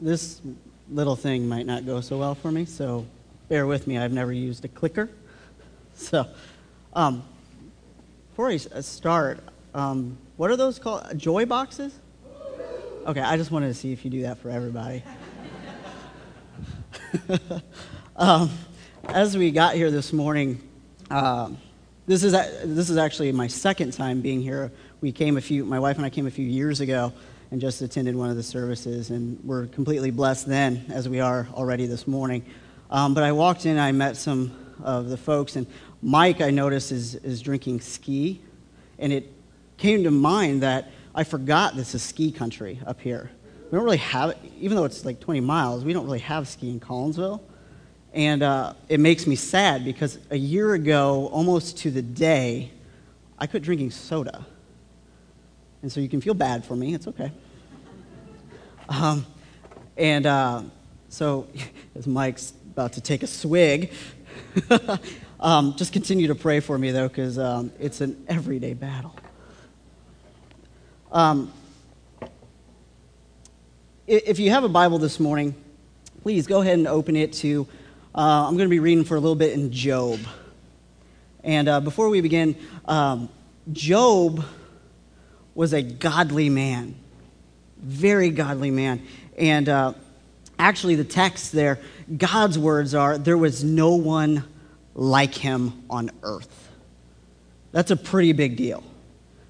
this little thing might not go so well for me, so bear with me. I've never used a clicker. So, um, before I uh, start, um, what are those called? Joy boxes? Okay, I just wanted to see if you do that for everybody. um, as we got here this morning, um, this is this is actually my second time being here. We came a few, my wife and I came a few years ago, and just attended one of the services, and we're completely blessed then, as we are already this morning. Um, but I walked in, I met some of the folks, and Mike, I noticed, is is drinking ski, and it came to mind that I forgot this is ski country up here. We don't really have it, even though it's like 20 miles, we don't really have ski in Collinsville. And uh, it makes me sad because a year ago, almost to the day, I quit drinking soda. And so you can feel bad for me, it's okay. Um, and uh, so, as Mike's about to take a swig, um, just continue to pray for me, though, because um, it's an everyday battle. Um, if you have a Bible this morning, please go ahead and open it to, uh, I'm going to be reading for a little bit in Job. And uh, before we begin, um, Job was a godly man, very godly man. And uh, actually, the text there, God's words are, there was no one like him on earth. That's a pretty big deal.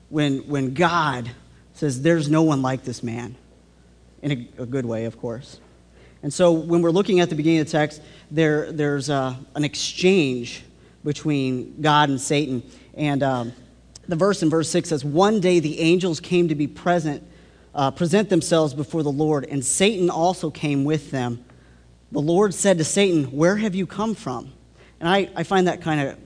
When, when God says, there's no one like this man, in a, a good way, of course. And so when we're looking at the beginning of the text, there, there's uh, an exchange between God and Satan. And um, the verse in verse 6 says, One day the angels came to be present, uh, present themselves before the Lord, and Satan also came with them. The Lord said to Satan, Where have you come from? And I, I find that kind of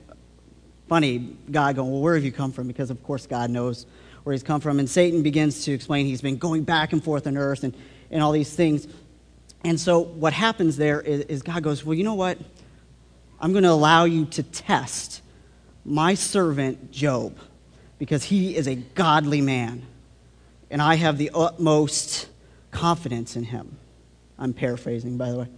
funny, God going, Well, where have you come from? Because, of course, God knows where he's come from. And Satan begins to explain he's been going back and forth on earth and, and all these things. And so, what happens there is, is God goes, Well, you know what? I'm going to allow you to test my servant Job because he is a godly man. And I have the utmost confidence in him. I'm paraphrasing, by the way.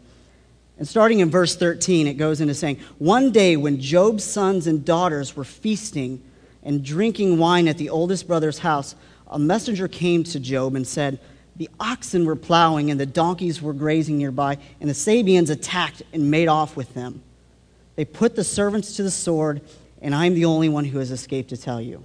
And starting in verse 13, it goes into saying, One day when Job's sons and daughters were feasting and drinking wine at the oldest brother's house, a messenger came to Job and said, The oxen were plowing and the donkeys were grazing nearby, and the Sabeans attacked and made off with them. They put the servants to the sword, and I'm the only one who has escaped to tell you.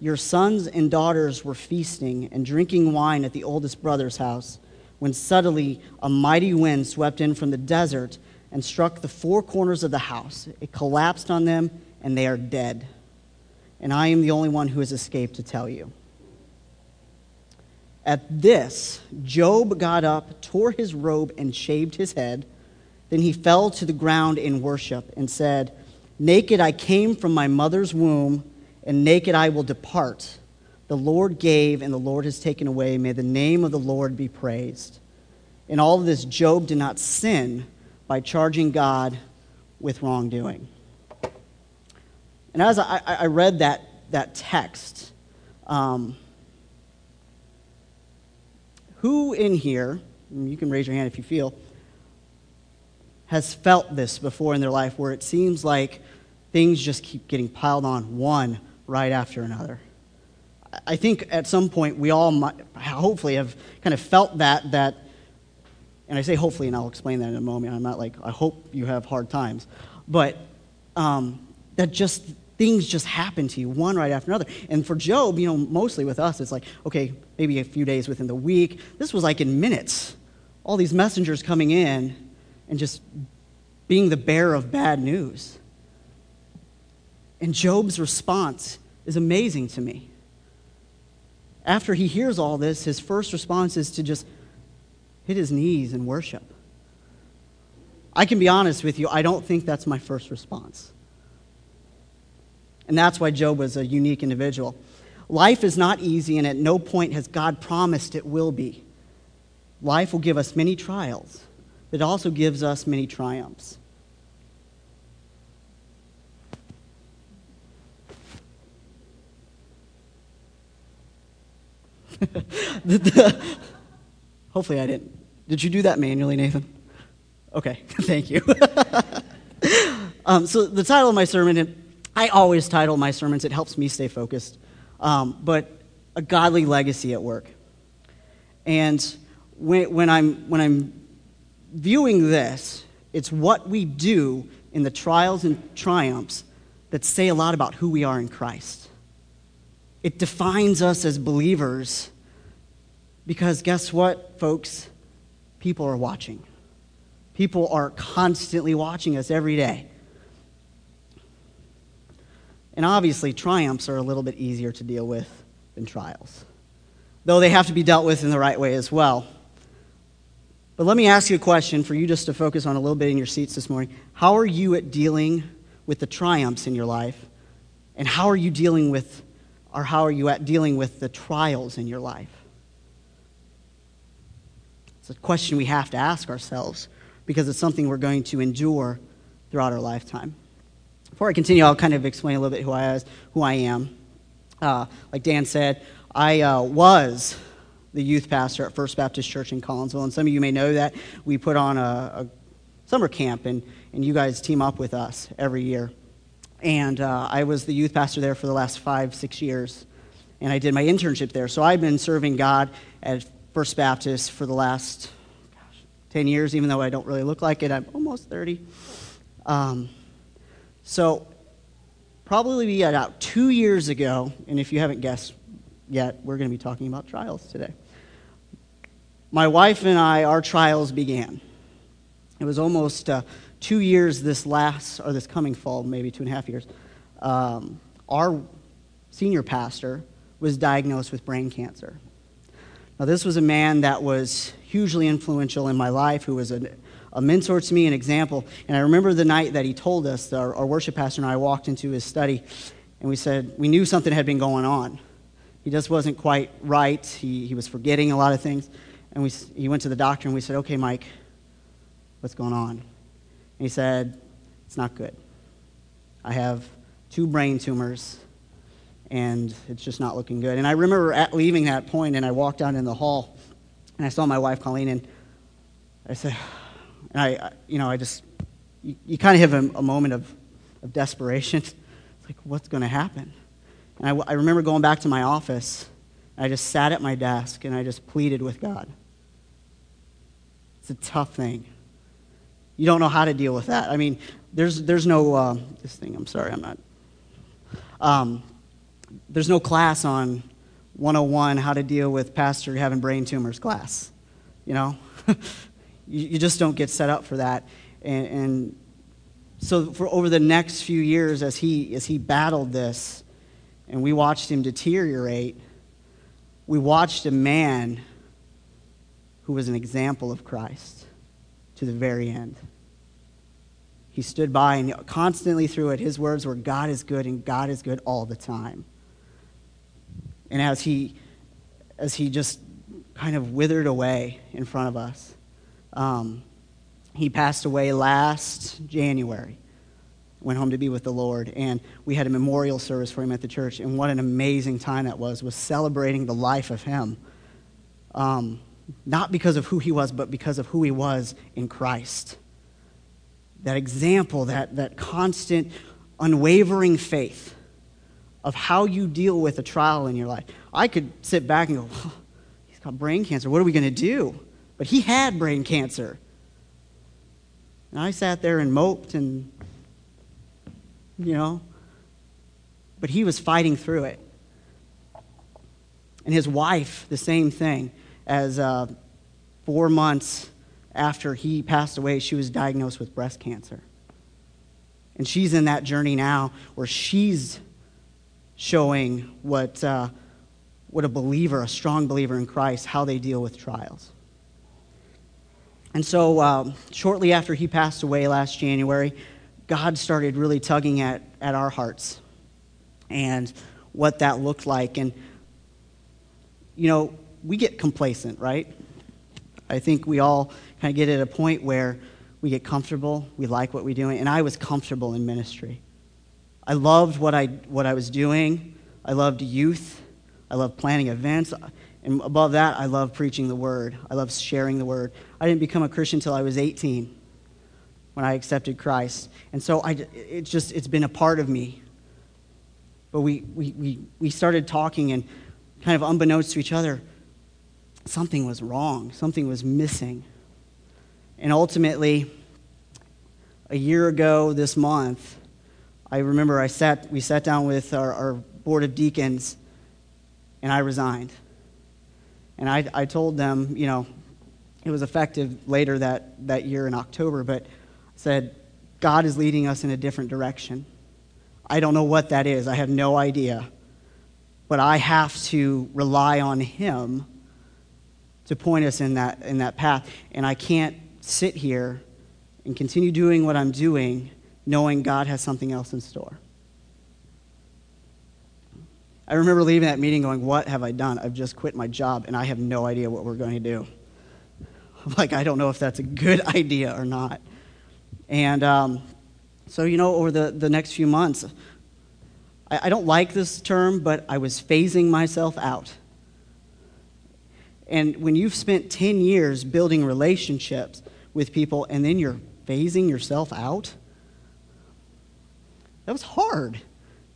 Your sons and daughters were feasting and drinking wine at the oldest brother's house, when suddenly a mighty wind swept in from the desert and struck the four corners of the house. It collapsed on them, and they are dead. And I am the only one who has escaped to tell you. At this, Job got up, tore his robe, and shaved his head. Then he fell to the ground in worship and said, Naked I came from my mother's womb, and naked I will depart. The Lord gave, and the Lord has taken away. May the name of the Lord be praised. In all of this, Job did not sin by charging God with wrongdoing. And as I, I read that, that text, um, who in here, you can raise your hand if you feel, has felt this before in their life where it seems like things just keep getting piled on one right after another? I think at some point we all might, hopefully have kind of felt that, that, and I say hopefully, and I'll explain that in a moment. I'm not like, I hope you have hard times, but um, that just things just happen to you one right after another. And for Job, you know, mostly with us, it's like, okay, maybe a few days within the week. This was like in minutes. All these messengers coming in and just being the bearer of bad news. And Job's response is amazing to me. After he hears all this, his first response is to just, hit his knees and worship. I can be honest with you, I don't think that's my first response. And that's why Job was a unique individual. Life is not easy, and at no point has God promised it will be. Life will give us many trials, but it also gives us many triumphs. hopefully, I didn't. Did you do that manually, Nathan? Okay, thank you. um, so, the title of my sermon, I always title my sermons, it helps me stay focused, um, but A Godly Legacy at Work. And when, when, I'm, when I'm viewing this, it's what we do in the trials and triumphs that say a lot about who we are in Christ. It defines us as believers because guess what, folks? People are watching. People are constantly watching us every day. And obviously, triumphs are a little bit easier to deal with than trials, though they have to be dealt with in the right way as well. But let me ask you a question for you just to focus on a little bit in your seats this morning. How are you at dealing with the triumphs in your life? And how are you dealing with, or how are you at dealing with the trials in your life? It's a question we have to ask ourselves because it's something we're going to endure throughout our lifetime. Before I continue, I'll kind of explain a little bit who I, is, who I am. Uh, like Dan said, I uh, was the youth pastor at First Baptist Church in Collinsville. And some of you may know that we put on a, a summer camp, and, and you guys team up with us every year. And uh, I was the youth pastor there for the last five, six years. And I did my internship there. So I've been serving God at First Baptist for the last gosh, 10 years, even though I don't really look like it. I'm almost 30. Um, so, probably about two years ago, and if you haven't guessed yet, we're going to be talking about trials today. My wife and I, our trials began. It was almost uh, two years this last, or this coming fall, maybe two and a half years. Um, our senior pastor was diagnosed with brain cancer. Now, this was a man that was hugely influential in my life, who was a, a mentor to me, an example. And I remember the night that he told us, our, our worship pastor and I walked into his study, and we said, we knew something had been going on. He just wasn't quite right. He, he was forgetting a lot of things. And we, he went to the doctor and we said, Okay, Mike, what's going on? He said, It's not good. I have two brain tumors and it's just not looking good. And I remember at leaving that point and I walked out in the hall and I saw my wife Colleen and I said, and I, you know, I just, you, you kind of have a, a moment of, of desperation. It's like, what's going to happen? And I, I remember going back to my office. I just sat at my desk and I just pleaded with God. It's a tough thing. You don't know how to deal with that. I mean, there's, there's no, uh, this thing, I'm sorry, I'm not. Um, there's no class on 101 how to deal with pastor having brain tumors class. You know? you, you, just don't get set up for that. And, and so for over the next few years as he, as he battled this, and we watched him deteriorate, we watched a man who was an example of Christ to the very end. He stood by and constantly through it, his words were, God is good and God is good all the time. And as he, as he just kind of withered away in front of us, um, he passed away last January went home to be with the Lord, and we had a memorial service for him at the church. And what an amazing time that was, was celebrating the life of him. Um, not because of who he was, but because of who he was in Christ. That example, that, that constant, unwavering faith of how you deal with a trial in your life. I could sit back and go, oh, he's got brain cancer. What are we going to do? But he had brain cancer. And I sat there and moped and you know? But he was fighting through it. And his wife, the same thing. As uh, four months after he passed away, she was diagnosed with breast cancer. And she's in that journey now where she's showing what, uh, what a believer, a strong believer in Christ, how they deal with trials. And so, um, shortly after he passed away last January, God started really tugging at, at our hearts and what that looked like. And, you know, we get complacent, right? I think we all kind of get at a point where we get comfortable, we like what we're doing, and I was comfortable in ministry. I loved what I, what I was doing. I loved youth. I loved planning events. And above that, I loved preaching the word. I loved sharing the word. I didn't become a Christian until I was 18 when I accepted Christ. And so I, it's just, it's been a part of me. But we, we, we, we started talking, and kind of unbeknownst to each other, something was wrong, something was missing. And ultimately, a year ago this month, I remember I sat, we sat down with our, our board of deacons, and I resigned. And I, I told them, you know, it was effective later that, that year in October, but I said, God is leading us in a different direction. I don't know what that is. I have no idea. But I have to rely on Him to point us in that, in that path. And I can't sit here and continue doing what I'm doing knowing God has something else in store. I remember leaving that meeting going, What have I done? I've just quit my job and I have no idea what we're going to do. I'm like, I don't know if that's a good idea or not. And um, so, you know, over the, the next few months, I, I don't like this term, but I was phasing myself out. And when you've spent 10 years building relationships with people and then you're phasing yourself out, that was hard.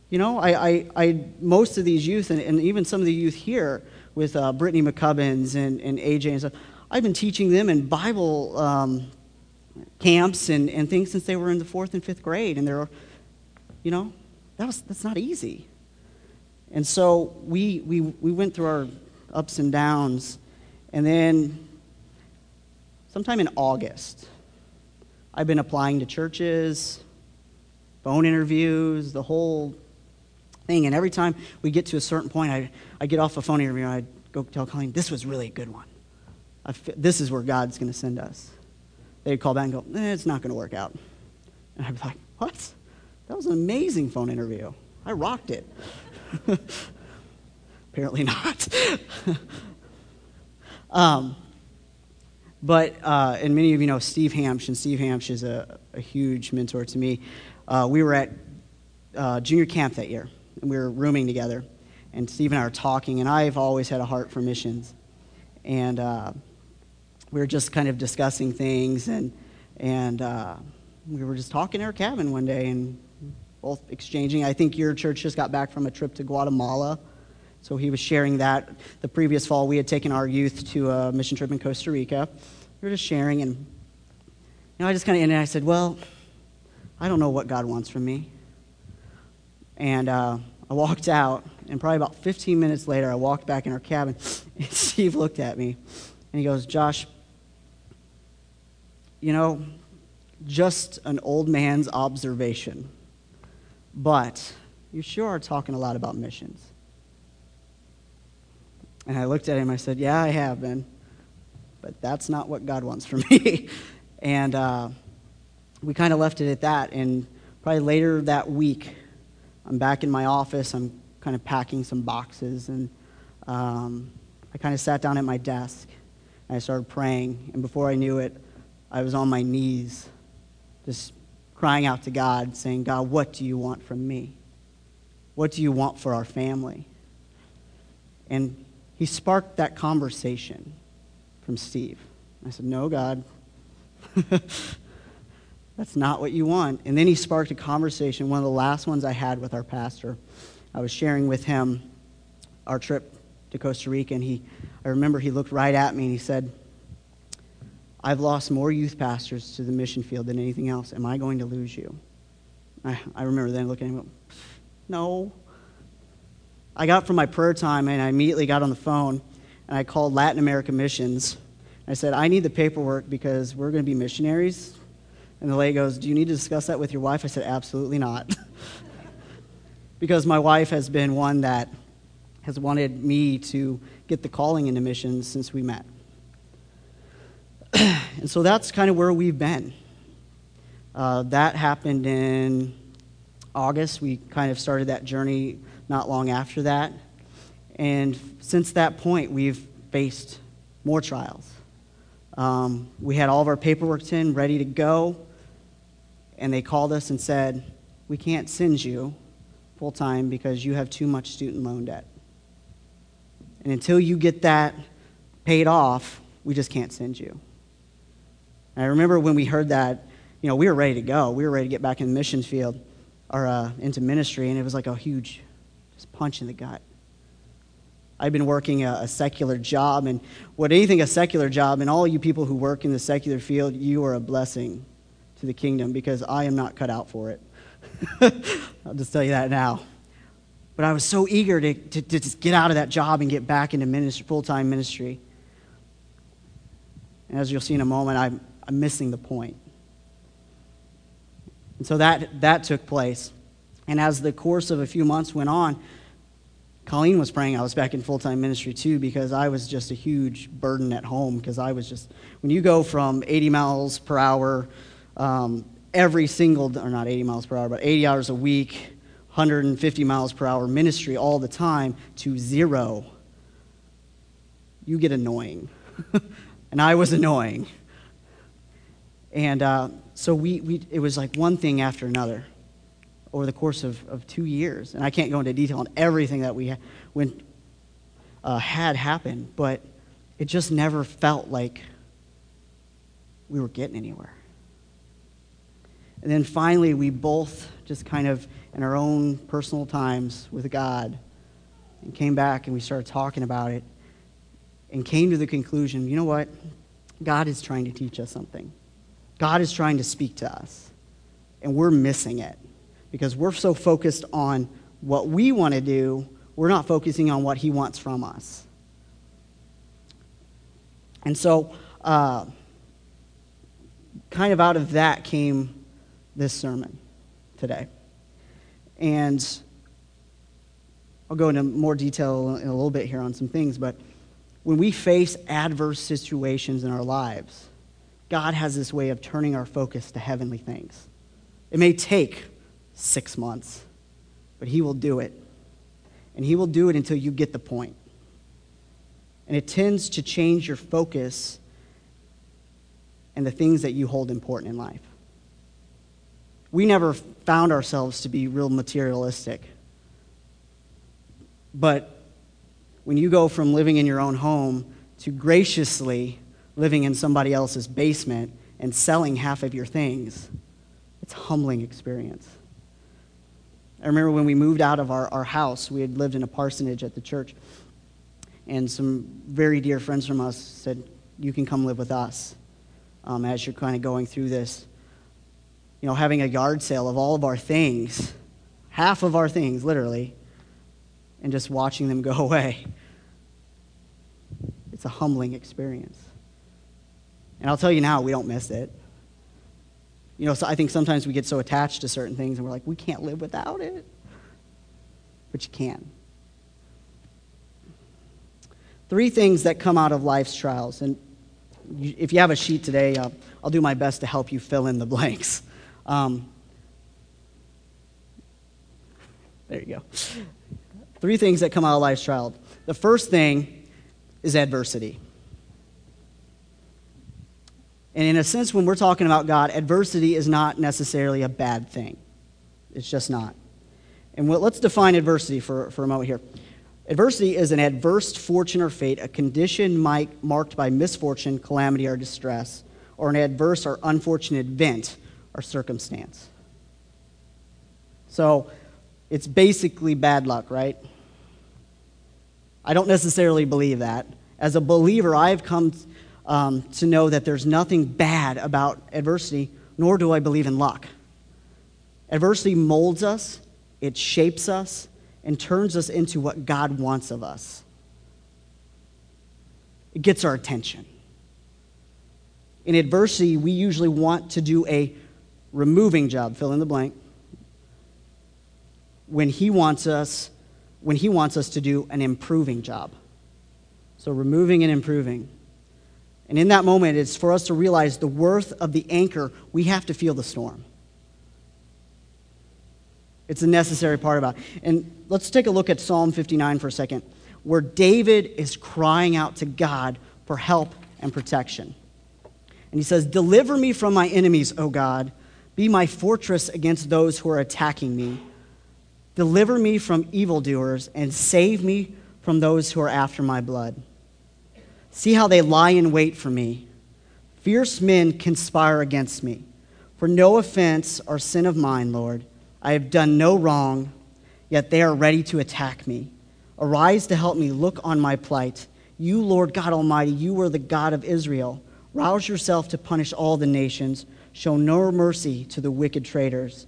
You know, I, I, I most of these youth, and, and, even some of the youth here with uh, Brittany McCubbins and, and AJ and stuff, I've been teaching them in Bible um, camps and, and things since they were in the fourth and fifth grade. And they're, you know, that was, that's not easy. And so we, we, we went through our ups and downs. And then sometime in August, I've been applying to churches, phone interviews, the whole thing. And every time we get to a certain point, I, I get off a phone interview and I go tell Colleen, this was really a good one. this is where God's going to send us. They'd call back and go, eh, it's not going to work out. And I'd be like, what? That was an amazing phone interview. I rocked it. Apparently not. um, but, uh, and many of you know Steve Hamsh, and Steve Hamsh is a, a huge mentor to me. Uh, we were at uh, junior camp that year, and we were rooming together. And Steve and I were talking, and I've always had a heart for missions. And uh, we were just kind of discussing things, and, and uh, we were just talking in our cabin one day and both exchanging. I think your church just got back from a trip to Guatemala. So he was sharing that. The previous fall, we had taken our youth to a mission trip in Costa Rica. We were just sharing, and you know, I just kind of ended. I said, "Well, I don't know what God wants from me." And uh, I walked out, and probably about 15 minutes later, I walked back in our cabin, and Steve looked at me, and he goes, "Josh, you know, just an old man's observation, but you sure are talking a lot about missions." And I looked at him. I said, "Yeah, I have been." but that's not what God wants for me. and uh, we kind of left it at that. And probably later that week, I'm back in my office. I'm kind of packing some boxes. And um, I kind of sat down at my desk and I started praying. And before I knew it, I was on my knees, just crying out to God, saying, God, what do you want from me? What do you want for our family? And he sparked that conversation from Steve. I said, No, God. That's not what you want. And then he sparked a conversation, one of the last ones I had with our pastor. I was sharing with him our trip to Costa Rica, and he, I remember he looked right at me and he said, I've lost more youth pastors to the mission field than anything else. Am I going to lose you? I, I remember then looking at him, no. I got from my prayer time and I immediately got on the phone and I called Latin America Missions. I said, I need the paperwork because we're going to be missionaries. And the lady goes, Do you need to discuss that with your wife? I said, Absolutely not. because my wife has been one that has wanted me to get the calling into missions since we met. and so that's kind of where we've been. Uh, that happened in August. We kind of started that journey not long after that. And since that point, we've faced more trials. Um, we had all of our paperwork in, ready to go, and they called us and said, We can't send you full time because you have too much student loan debt. And until you get that paid off, we just can't send you. And I remember when we heard that, you know, we were ready to go. We were ready to get back in the mission field or uh, into ministry, and it was like a huge just punch in the gut. I've been working a, a, secular job, and what anything a secular job, and all you people who work in the secular field, you are a blessing to the kingdom because I am not cut out for it. I'll just tell you that now. But I was so eager to, to, to just get out of that job and get back into ministry, full time ministry. And as you'll see in a moment, I'm, I'm missing the point. And so that, that took place. And as the course of a few months went on, Colleen was praying I was back in full time ministry too because I was just a huge burden at home. Because I was just, when you go from 80 miles per hour um, every single, or not 80 miles per hour, but 80 hours a week, 150 miles per hour ministry all the time to zero, you get annoying. and I was annoying. And uh, so we, we, it was like one thing after another over the course of, of two years. And I can't go into detail on everything that we when, uh, had happened, but it just never felt like we were getting anywhere. And then finally, we both just kind of, in our own personal times with God, and came back and we started talking about it and came to the conclusion you know what? God is trying to teach us something. God is trying to speak to us, and we're missing it because we're so focused on what we want to do, we're not focusing on what He wants from us. And so, uh, kind of out of that came this sermon today. And I'll go into more detail in a little bit here on some things, but when we face adverse situations in our lives, God has this way of turning our focus to heavenly things. It may take six months, but He will do it. And He will do it until you get the point. And it tends to change your focus and the things that you hold important in life. We never found ourselves to be real materialistic. But when you go from living in your own home to graciously living in somebody else's basement and selling half of your things, it's a humbling experience. I remember when we moved out of our, our house, we had lived in a parsonage at the church, and some very dear friends from us said, You can come live with us um, as you're kind of going through this. You know, having a yard sale of all of our things, half of our things, literally, and just watching them go away. It's a humbling experience. And I'll tell you now, we don't miss it. You know, so I think sometimes we get so attached to certain things and we're like, we can't live without it. But you can. Three things that come out of life's trials. And if you have a sheet today, uh, I'll do my best to help you fill in the blanks. Um, there you go. Three things that come out of life's trial. The first thing is adversity. And in a sense, when we're talking about God, adversity is not necessarily a bad thing. It's just not. And let's define adversity for, for a moment here. Adversity is an adverse fortune or fate, a condition marked by misfortune, calamity, or distress, or an adverse or unfortunate event or circumstance. So it's basically bad luck, right? I don't necessarily believe that. As a believer, I've come um, to know that there's nothing bad about adversity, nor do I believe in luck. Adversity molds us, it shapes us, and turns us into what God wants of us. It gets our attention. In adversity, we usually want to do a removing job, fill in the blank, when he wants us when he wants us to do an improving job. So removing and improving. And in that moment, it's for us to realize the worth of the anchor. We have to feel the storm. It's a necessary part about it. And let's take a look at Psalm 59 for a second, where David is crying out to God for help and protection. And he says, Deliver me from my enemies, O God. Be my fortress against those who are attacking me. Deliver me from evildoers and save me from those who are after my blood. See how they lie in wait for me. Fierce men conspire against me. For no offense or sin of mine, Lord. I have done no wrong, yet they are ready to attack me. Arise to help me. Look on my plight. You, Lord God Almighty, you are the God of Israel. Rouse yourself to punish all the nations. Show no mercy to the wicked traitors.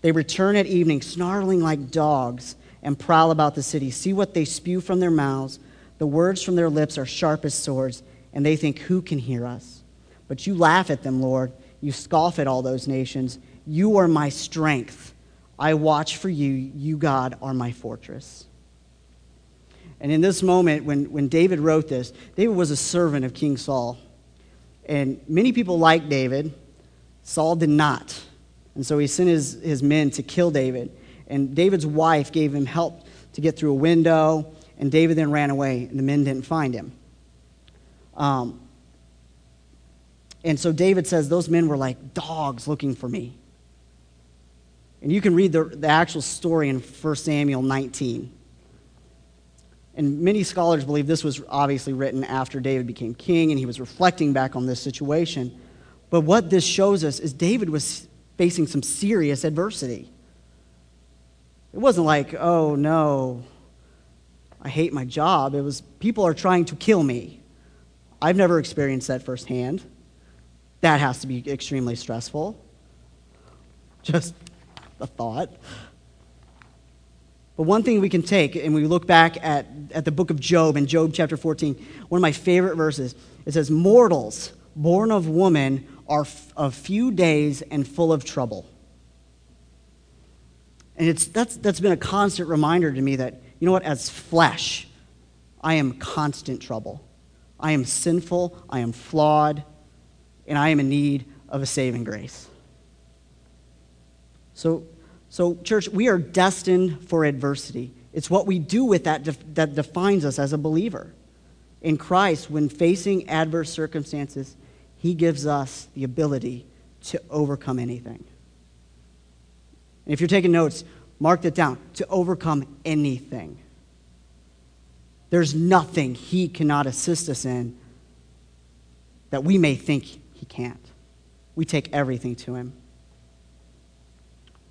They return at evening, snarling like dogs, and prowl about the city. See what they spew from their mouths the words from their lips are sharp as swords, and they think, Who can hear us? But you laugh at them, Lord. You scoff at all those nations. You are my strength. I watch for you. You, God, are my fortress. And in this moment, when, when David wrote this, David was a servant of King Saul. And many people liked David. Saul did not. And so he sent his, his men to kill David. And David's wife gave him help to get through a window and David then ran away, and the men didn't find him. Um, and so David says, Those men were like dogs looking for me. And you can read the, the actual story in 1 Samuel 19. And many scholars believe this was obviously written after David became king and he was reflecting back on this situation. But what this shows us is David was facing some serious adversity. It wasn't like, oh no, I hate my job. It was people are trying to kill me. I've never experienced that firsthand. That has to be extremely stressful. Just a thought. But one thing we can take, and we look back at, at the book of Job in Job chapter 14, one of my favorite verses, it says, Mortals born of woman are of few days and full of trouble. And it's, that's, that's been a constant reminder to me that you know what? As flesh, I am constant trouble. I am sinful, I am flawed, and I am in need of a saving grace. So, so church, we are destined for adversity. It's what we do with that def- that defines us as a believer. In Christ, when facing adverse circumstances, He gives us the ability to overcome anything. And if you're taking notes, Mark that down. To overcome anything. There's nothing he cannot assist us in that we may think he can't. We take everything to him.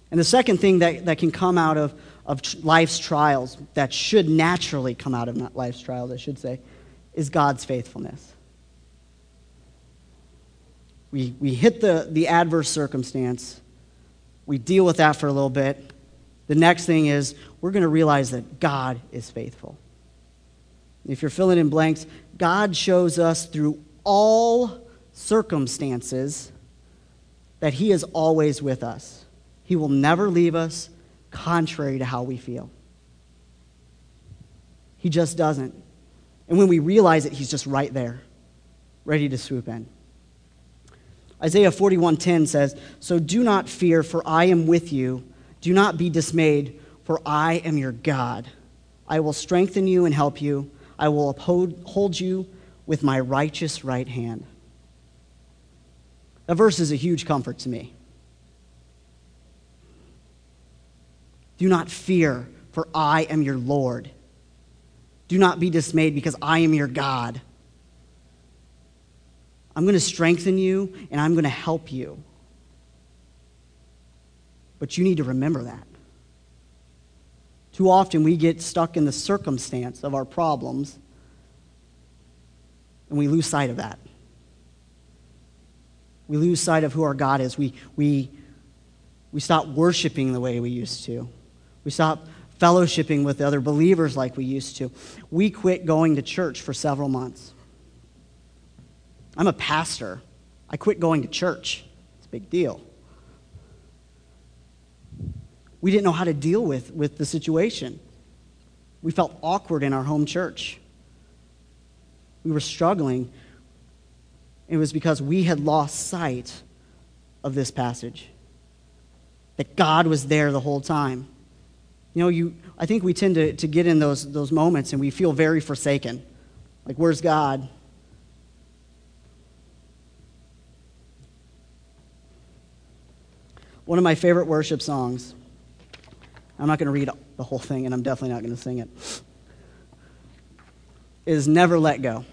And the second thing that, that can come out of, of life's trials, that should naturally come out of life's trials, I should say, is God's faithfulness. We, we hit the, the adverse circumstance, we deal with that for a little bit, the next thing is we're going to realize that God is faithful. If you're filling in blanks, God shows us through all circumstances that He is always with us. He will never leave us contrary to how we feel. He just doesn't. And when we realize it, He's just right there, ready to swoop in. Isaiah 41:10 says, "So do not fear, for I am with you." Do not be dismayed, for I am your God. I will strengthen you and help you. I will uphold you with my righteous right hand. That verse is a huge comfort to me. Do not fear, for I am your Lord. Do not be dismayed, because I am your God. I'm going to strengthen you and I'm going to help you. But you need to remember that. Too often we get stuck in the circumstance of our problems and we lose sight of that. We lose sight of who our God is. We, we, we stop worshiping the way we used to. We stop fellowshipping with other believers like we used to. We quit going to church for several months. I'm a pastor. I quit going to church. It's a big deal we didn't know how to deal with, with the situation. We felt awkward in our home church. We were struggling. It was because we had lost sight of this passage, that God was there the whole time. You know, you, I think we tend to, to get in those, those moments and we feel very forsaken. Like, where's God? One of my favorite worship songs. I'm not going to read the whole thing, and I'm definitely not going to sing it. Is Never Let Go.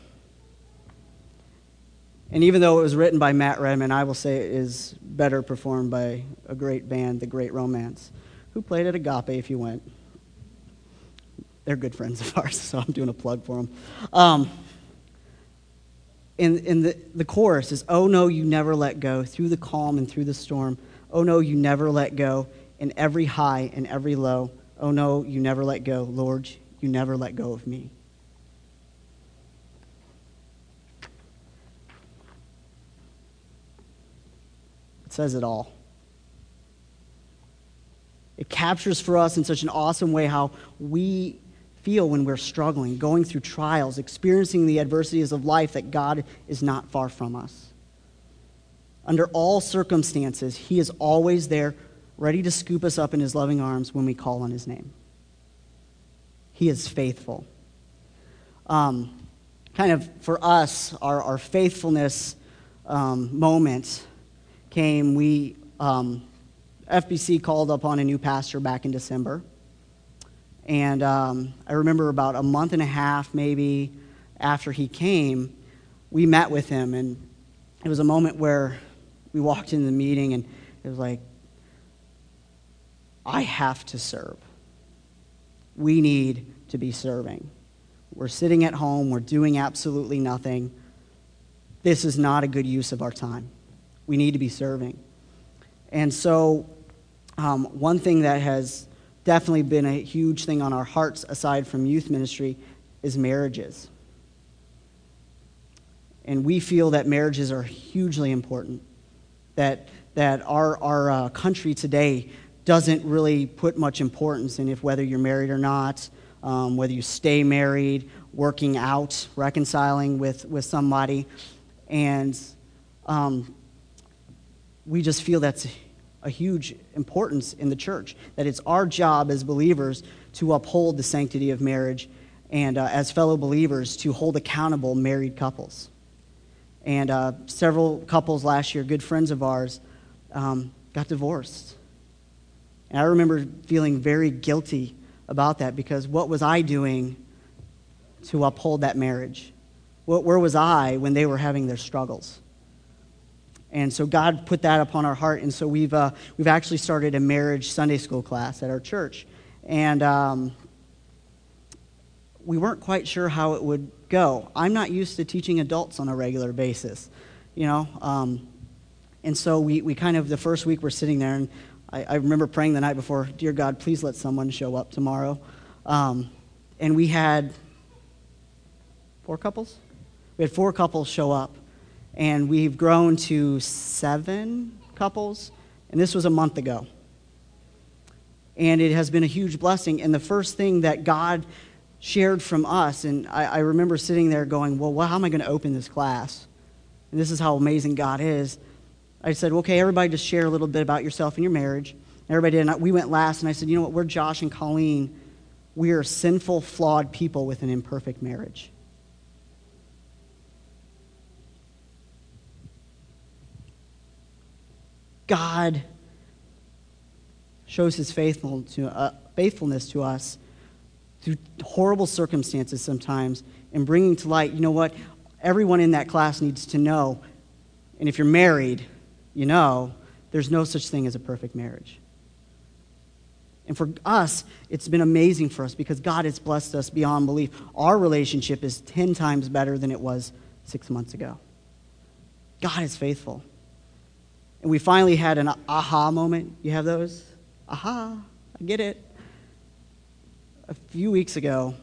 And even though it was written by Matt Redman, I will say it is better performed by a great band, The Great Romance, who played at Agape if you went. They're good friends of ours, so I'm doing a plug for them. Um, in, in the, the chorus is, Oh no, you never let go, through the calm and through the storm. Oh no, you never let go, in every high and every low. Oh no, you never let go. Lord, you never let go of me. It says it all. It captures for us in such an awesome way how we feel when we're struggling, going through trials, experiencing the adversities of life, that God is not far from us. Under all circumstances, He is always there, ready to scoop us up in His loving arms when we call on His name. He is faithful. Um, kind of for us, our, our faithfulness um, moment came, we, um, FBC called upon a new pastor back in December. And um, I remember about a month and a half, maybe, after he came, we met with him. And it was a moment where we walked into the meeting, and it was like, I have to serve. We need to be serving. We're sitting at home, we're doing absolutely nothing. This is not a good use of our time we need to be serving. And so, um, one thing that has definitely been a huge thing on our hearts, aside from youth ministry, is marriages. And we feel that marriages are hugely important. That, that our, our uh, country today doesn't really put much importance in if whether you're married or not, um, whether you stay married, working out, reconciling with, with somebody. And um, we just feel that's a huge importance in the church. That it's our job as believers to uphold the sanctity of marriage and uh, as fellow believers to hold accountable married couples. And uh, several couples last year, good friends of ours, um, got divorced. And I remember feeling very guilty about that because what was I doing to uphold that marriage? Where was I when they were having their struggles? And so God put that upon our heart. And so we've, uh, we've actually started a marriage Sunday school class at our church. And um, we weren't quite sure how it would go. I'm not used to teaching adults on a regular basis, you know. Um, and so we, we kind of, the first week we're sitting there, and I, I, remember praying the night before, Dear God, please let someone show up tomorrow. Um, and we had four couples? We had four couples show up and we've grown to seven couples, and this was a month ago. And it has been a huge blessing. And the first thing that God shared from us, and I, I remember sitting there going, Well, how am I going to open this class? And this is how amazing God is. I said, Okay, everybody just share a little bit about yourself and your marriage. Everybody did. And we went last, and I said, You know what? We're Josh and Colleen. We are sinful, flawed people with an imperfect marriage. God shows his faithful to, uh, faithfulness to us through horrible circumstances sometimes and bringing to light, you know what? Everyone in that class needs to know, and if you're married, you know, there's no such thing as a perfect marriage. And for us, it's been amazing for us because God has blessed us beyond belief. Our relationship is 10 times better than it was six months ago. God is faithful. And we finally had an aha moment. You have those? Aha, I get it. A few weeks ago,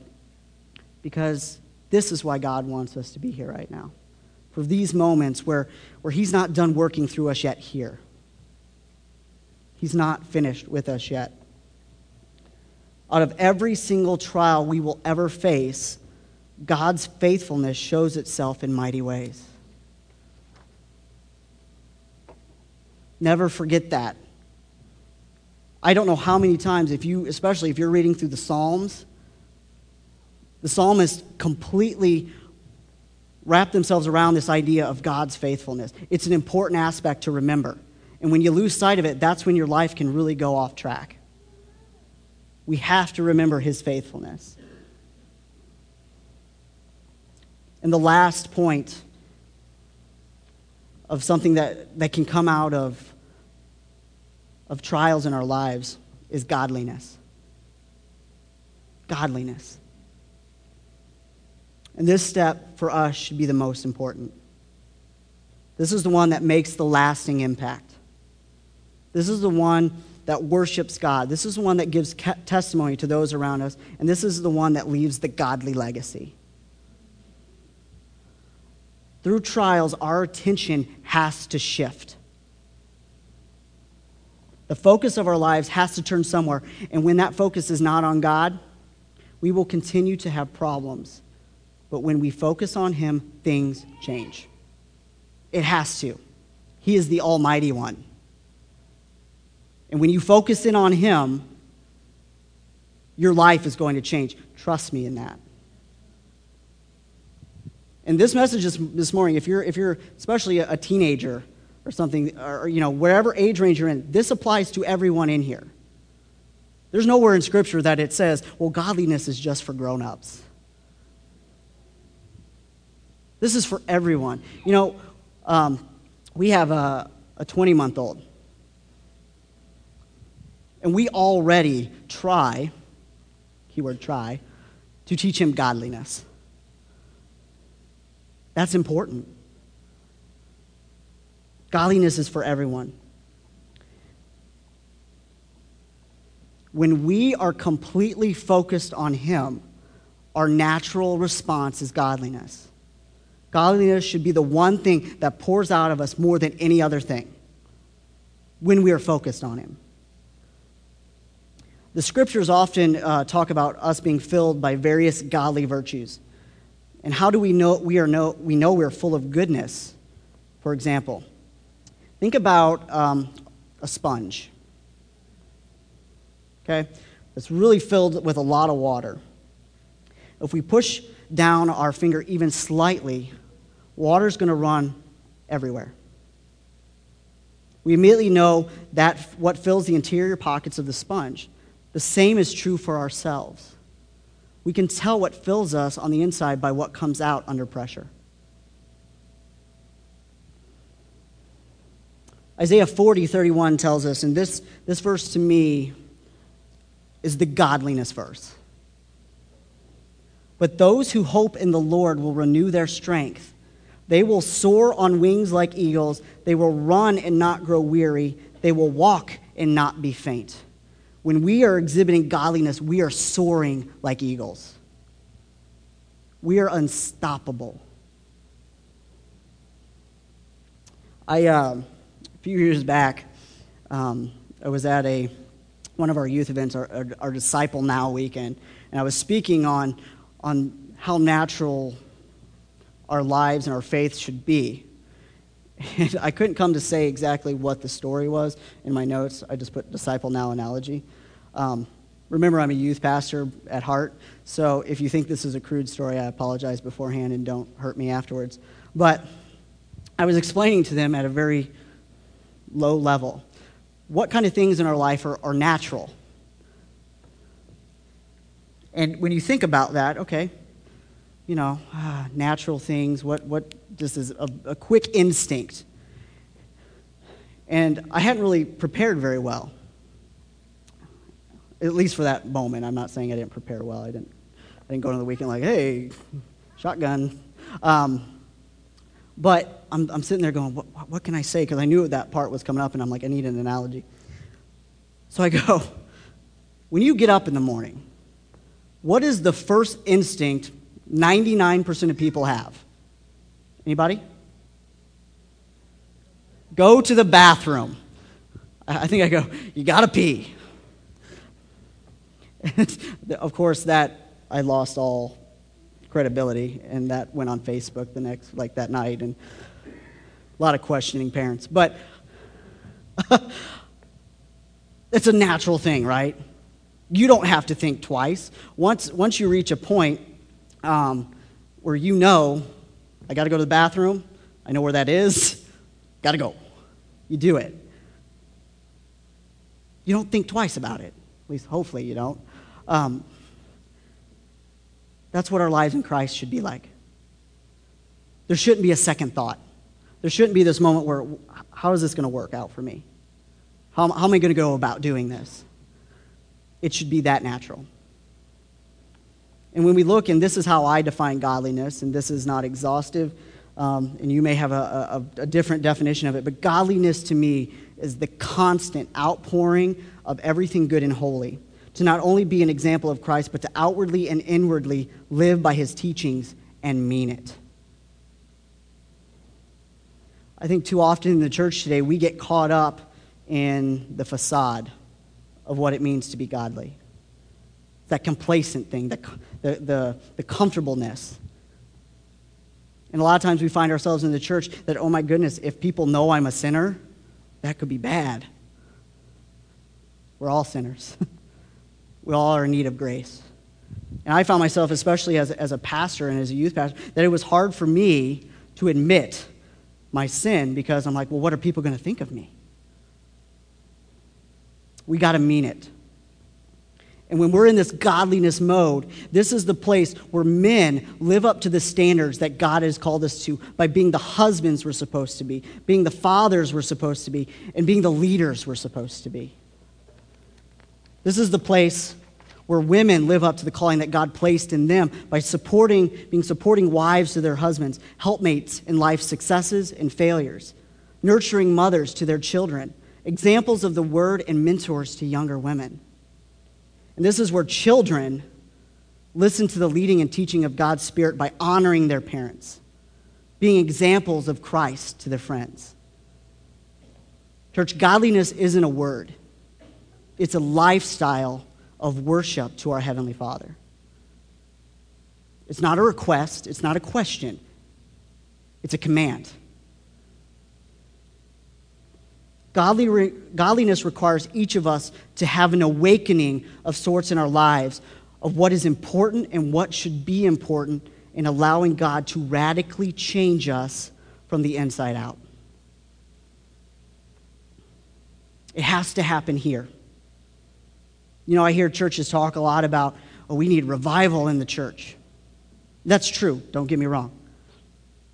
because this is why God wants us to be here right now. For these moments where, where He's not done working through us yet here. He's not finished with us yet. Out of every single trial we will ever face, God's faithfulness shows itself in mighty ways. Never forget that. I don't know how many times, if you, especially if you're reading through the Psalms, the psalmist completely wrap themselves around this idea of God's faithfulness. It's an important aspect to remember. And when you lose sight of it, that's when your life can really go off track. We have to remember his faithfulness. And the last point of something that, that can come out of, of trials in our lives is godliness. Godliness. And this step for us should be the most important. This is the one that makes the lasting impact. This is the one that worships God. This is the one that gives testimony to those around us. And this is the one that leaves the godly legacy. Through trials, our attention has to shift. The focus of our lives has to turn somewhere. And when that focus is not on God, we will continue to have problems. But when we focus on Him, things change. It has to. He is the Almighty One. And when you focus in on Him, your life is going to change. Trust me in that. And this message this, morning, if you're, if you're especially a, a teenager or something, or, you know, whatever age range you're in, this applies to everyone in here. There's nowhere in Scripture that it says, well, godliness is just for grown ups. This is for everyone. You know, um, we have a 20 month old. And we already try, keyword try, to teach him godliness. That's important. Godliness is for everyone. When we are completely focused on Him, our natural response is godliness. Godliness should be the one thing that pours out of us more than any other thing when we are focused on Him. The scriptures often uh, talk about us being filled by various godly virtues. And how do we know we, are know, we know we're full of goodness? For example, think about um, a sponge. Okay? It's really filled with a lot of water. If we push down our finger even slightly, water's going to run everywhere. We immediately know that what fills the interior pockets of the sponge. The same is true for ourselves. We can tell what fills us on the inside by what comes out under pressure. Isaiah 40, 31 tells us, and this, this verse to me is the godliness verse. But those who hope in the Lord will renew their strength. They will soar on wings like eagles. They will run and not grow weary. They will walk and not be faint. When we are exhibiting godliness, we are soaring like eagles. We are unstoppable. I, uh, a few years back, um, I was at a, one of our youth events, our, our, our Disciple Now weekend, and I was speaking on, on how natural our lives and our faith should be. And I couldn't come to say exactly what the story was in my notes. I just put disciple now analogy. Um, remember, I'm a youth pastor at heart, so if you think this is a crude story, I apologize beforehand and don't hurt me afterwards. But I was explaining to them at a very low level what kind of things in our life are, are natural. And when you think about that, okay, you know, ah, natural things, what, what this is a, a quick instinct. And I hadn't really prepared very well, at least for that moment. I'm not saying I didn't prepare well. I didn't, I didn't go into the weekend like, hey, shotgun. Um, but I'm, I'm sitting there going, what, what can I say? Because I knew that part was coming up, and I'm like, I need an analogy. So I go, when you get up in the morning, what is the first instinct 99% of people have? Anybody? Go to the bathroom. I think I go, you gotta pee. of course, that I lost all credibility, and that went on Facebook the next, like that night, and a lot of questioning parents. But it's a natural thing, right? You don't have to think twice. Once, once you reach a point um, where you know, I got to go to the bathroom, I know where that is, got to go. You do it. You don't think twice about it. At least, hopefully, you don't. Um, that's what our lives in Christ should be like. There shouldn't be a second thought. There shouldn't be this moment where, how is this going to work out for me? How, how am I going to go about doing this? It should be that natural. And when we look, and this is how I define godliness, and this is not exhaustive, um, and you may have a, a, a different definition of it, but godliness to me is the constant outpouring of everything good and holy. To not only be an example of Christ, but to outwardly and inwardly live by his teachings and mean it. I think too often in the church today, we get caught up in the facade of what it means to be godly. That complacent thing, the, the, the, the comfortableness. And a lot of times we find ourselves in the church that, oh my goodness, if people know I'm a sinner, that could be bad. We're all sinners. we all are in need of grace. And I found myself, especially as, as a pastor and as a youth pastor, that it was hard for me to admit my sin because I'm like, well, what are people going to think of me? We got to mean it. And when we're in this godliness mode, this is the place where men live up to the standards that God has called us to by being the husbands we're supposed to be, being the fathers we're supposed to be, and being the leaders we're supposed to be. This is the place where women live up to the calling that God placed in them by supporting, being supporting wives to their husbands, helpmates in life's successes and failures, nurturing mothers to their children, examples of the word and mentors to younger women. And this is where children listen to the leading and teaching of God's Spirit by honoring their parents, being examples of Christ to their friends. Church, godliness isn't a word, it's a lifestyle of worship to our Heavenly Father. It's not a request, it's not a question, it's a command. Godly re- godliness requires each of us to have an awakening of sorts in our lives of what is important and what should be important in allowing God to radically change us from the inside out. It has to happen here. You know, I hear churches talk a lot about, oh, we need revival in the church. That's true, don't get me wrong.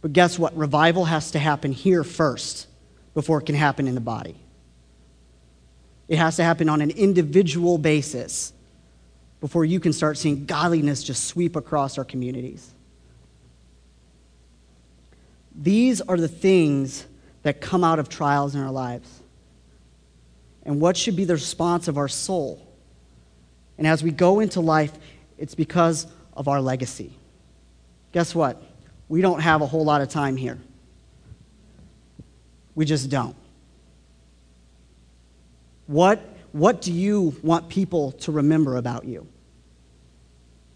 But guess what? Revival has to happen here first before it can happen in the body. It has to happen on an individual basis before you can start seeing godliness just sweep across our communities. These are the things that come out of trials in our lives. And what should be the response of our soul? And as we go into life, it's because of our legacy. Guess what? We don't have a whole lot of time here. We just don't. What, what do you want people to remember about you?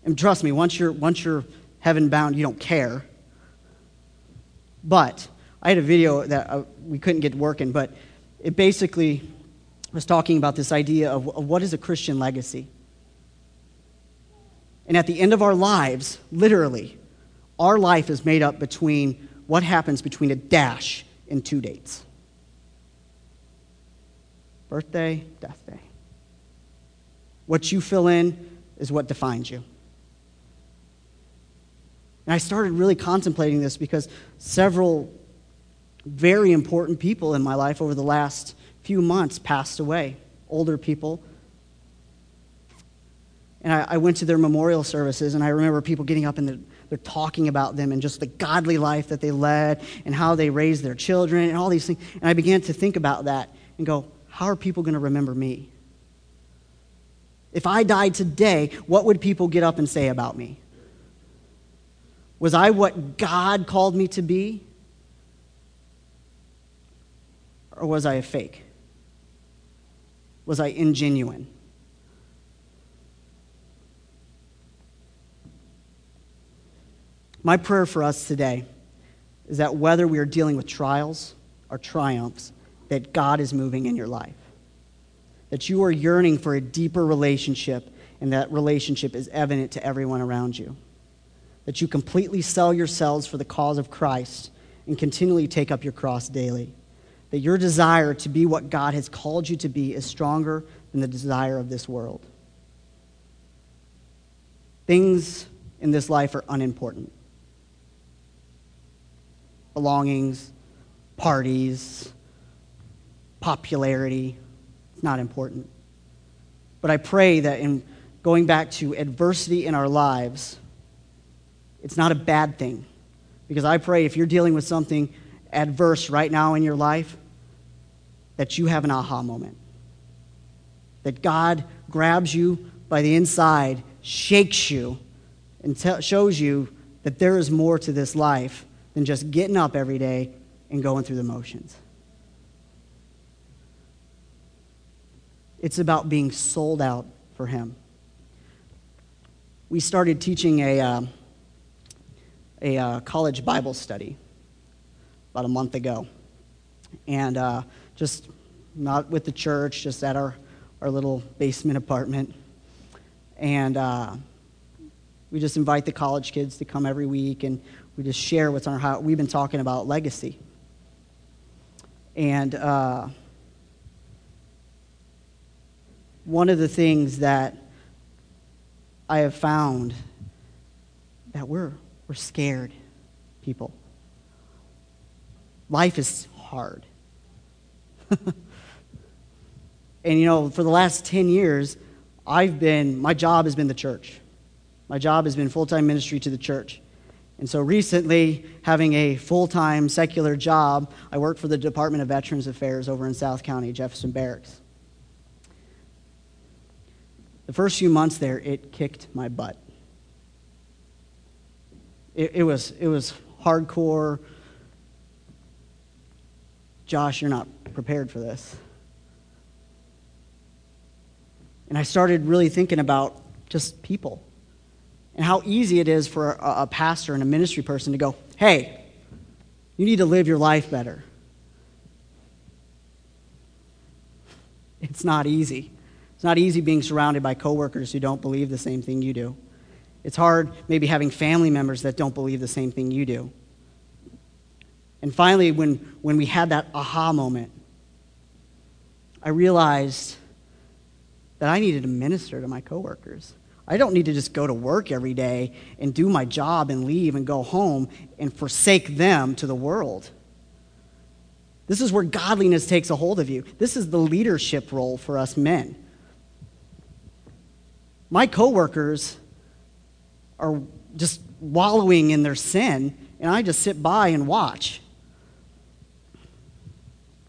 And trust me, once you're, once you're heaven bound, you don't care. But I had a video that uh, we couldn't get working, but it basically was talking about this idea of, of what is a Christian legacy. And at the end of our lives, literally, our life is made up between what happens between a dash in two dates birthday, death day. What you fill in is what defines you. And I started really contemplating this because several very important people in my life over the last few months passed away, older people. And I, I went to their memorial services, and I remember people getting up in the, they're talking about them and just the godly life that they led and how they raised their children and all these things. And I began to think about that and go, how are people going to remember me? If I died today, what would people get up and say about me? Was I what God called me to be? Or was I a fake? Was I ingenuine? My prayer for us today is that whether we are dealing with trials or triumphs, that God is moving in your life. That you are yearning for a deeper relationship, and that relationship is evident to everyone around you. That you completely sell yourselves for the cause of Christ and continually take up your cross daily. That your desire to be what God has called you to be is stronger than the desire of this world. Things in this life are unimportant belongings, parties, popularity. It's not important. But I pray that in going back to adversity in our lives, it's not a bad thing. Because I pray if you're dealing with something adverse right now in your life, that you have an aha moment. That God grabs you by the inside shakes you and te- shows you that there is more to this life than just getting up every day and going through the motions. It's about being sold out for Him. We started teaching a, uh, a uh, college Bible study about a month ago. And uh, just not with the church, just at our, our little basement apartment. And uh, we just invite the college kids to come every week and we just share what's on our heart. We've been talking about legacy. And uh, one of the things that I have found that we're, we're scared people. Life is hard. and you know, for the last 10 years, I've been, my job has been the church. My job has been full time ministry to the church. And so recently, having a full time secular job, I work for the Department of Veterans Affairs over in South County, Jefferson Barracks. The first few months there, it kicked my butt. It, it was, it was hardcore. Josh, you're not prepared for this. And I started really thinking about just people and how easy it is for a, a pastor and a ministry person to go, hey, you need to live your life better. It's not easy. It's not easy being surrounded by coworkers who don't believe the same thing you do. It's hard maybe having family members that don't believe the same thing you do. And finally, when, when we had that aha moment, I realized that I needed to minister to my coworkers. I don't need to just go to work every day and do my job and leave and go home and forsake them to the world. This is where godliness takes a hold of you. This is the leadership role for us men. My coworkers are just wallowing in their sin, and I just sit by and watch.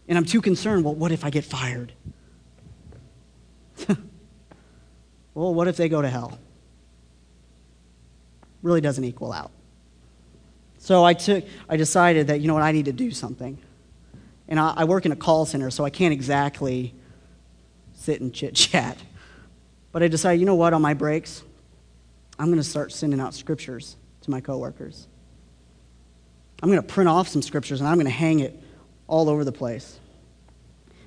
And I'm too concerned, well, what if I get fired? well, what if they go to hell? Really doesn't equal out. So I took, I decided that, you know what, I need to do something. And I, I work in a call center, so I can't exactly sit and chit chat. But I decided, you know what, on my breaks, I'm going to start sending out scriptures to my coworkers. I'm going to print off some scriptures and I'm going to hang it all over the place.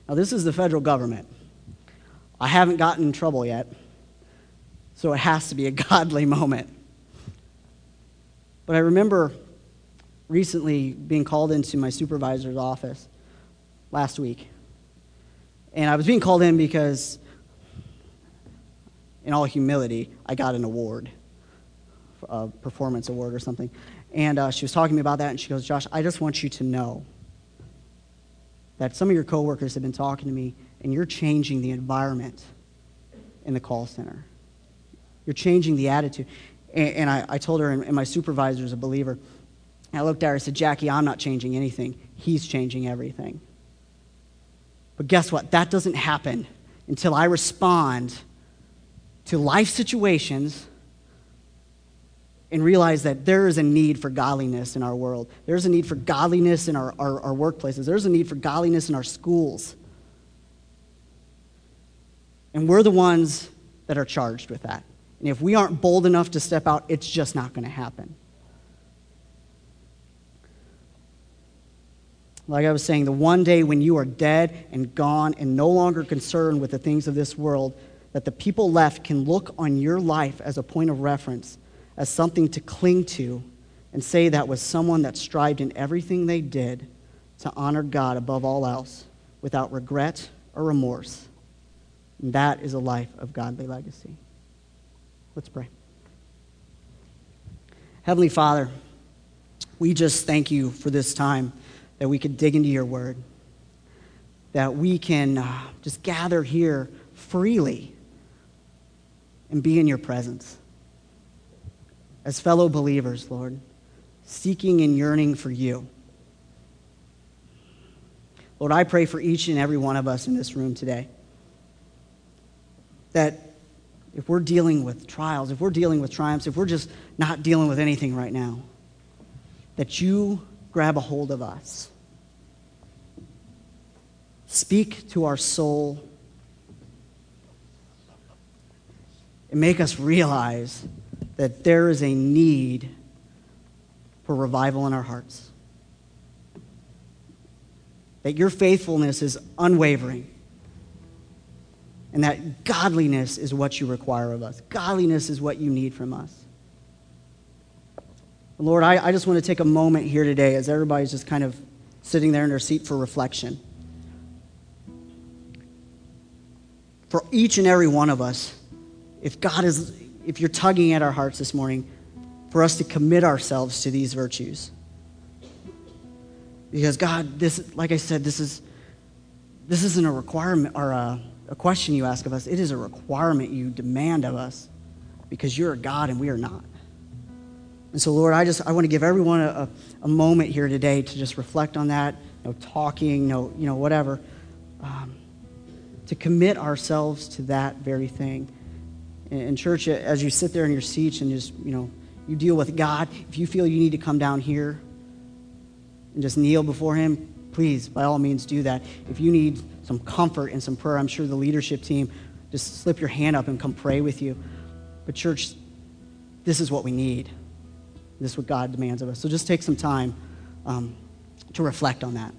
Now, this is the federal government. I haven't gotten in trouble yet, so it has to be a godly moment. But I remember recently being called into my supervisor's office last week. And I was being called in because, in all humility, I got an award, a performance award or something. And uh, she was talking to me about that, and she goes, Josh, I just want you to know that some of your coworkers have been talking to me and you're changing the environment in the call center. You're changing the attitude. And, and I, I, told her, and, my supervisor is a believer. I looked at her and said, Jackie, I'm not changing anything. He's changing everything. But guess what? That doesn't happen until I respond to life situations and realize that there is a need for godliness in our world. There's a need for godliness in our, our, our, workplaces. There's a need for godliness in our schools. And we're the ones that are charged with that. And if we aren't bold enough to step out, it's just not going to happen. Like I was saying, the one day when you are dead and gone and no longer concerned with the things of this world, that the people left can look on your life as a point of reference, as something to cling to, and say that was someone that strived in everything they did to honor God above all else without regret or remorse. And that is a life of godly legacy. Let's pray. Heavenly Father, we just thank you for this time that we could dig into your word, that we can uh, just gather here freely and be in your presence. As fellow believers, Lord, seeking and yearning for you. Lord, I pray for each and every one of us in this room today that if we're dealing with trials, if we're dealing with triumphs, if we're just not dealing with anything right now, that you grab a hold of us. Speak to our soul and make us realize that there is a need for revival in our hearts. That your faithfulness is unwavering. And that godliness is what you require of us. Godliness is what you need from us. Lord, I, I just want to take a moment here today as everybody's just kind of sitting there in their seat for reflection. For each and every one of us, if God is, if you're tugging at our hearts this morning, for us to commit ourselves to these virtues. Because God, this, like I said, this is, this isn't a requirement or a, a question you ask of us. It is a requirement you demand of us because you're a God and we are not. And so, Lord, I just I want to give everyone a, a moment here today to just reflect on that. No talking, no you know whatever, um, to commit ourselves to that very thing. In church, as you sit there in your seats and just you know you deal with God, if you feel you need to come down here and just kneel before Him, please, by all means, do that. If you need some comfort and some prayer, I'm sure the leadership team just slip your hand up and come pray with you. But church, this is what we need. This is what God demands of us. So just take some time um, to reflect on that.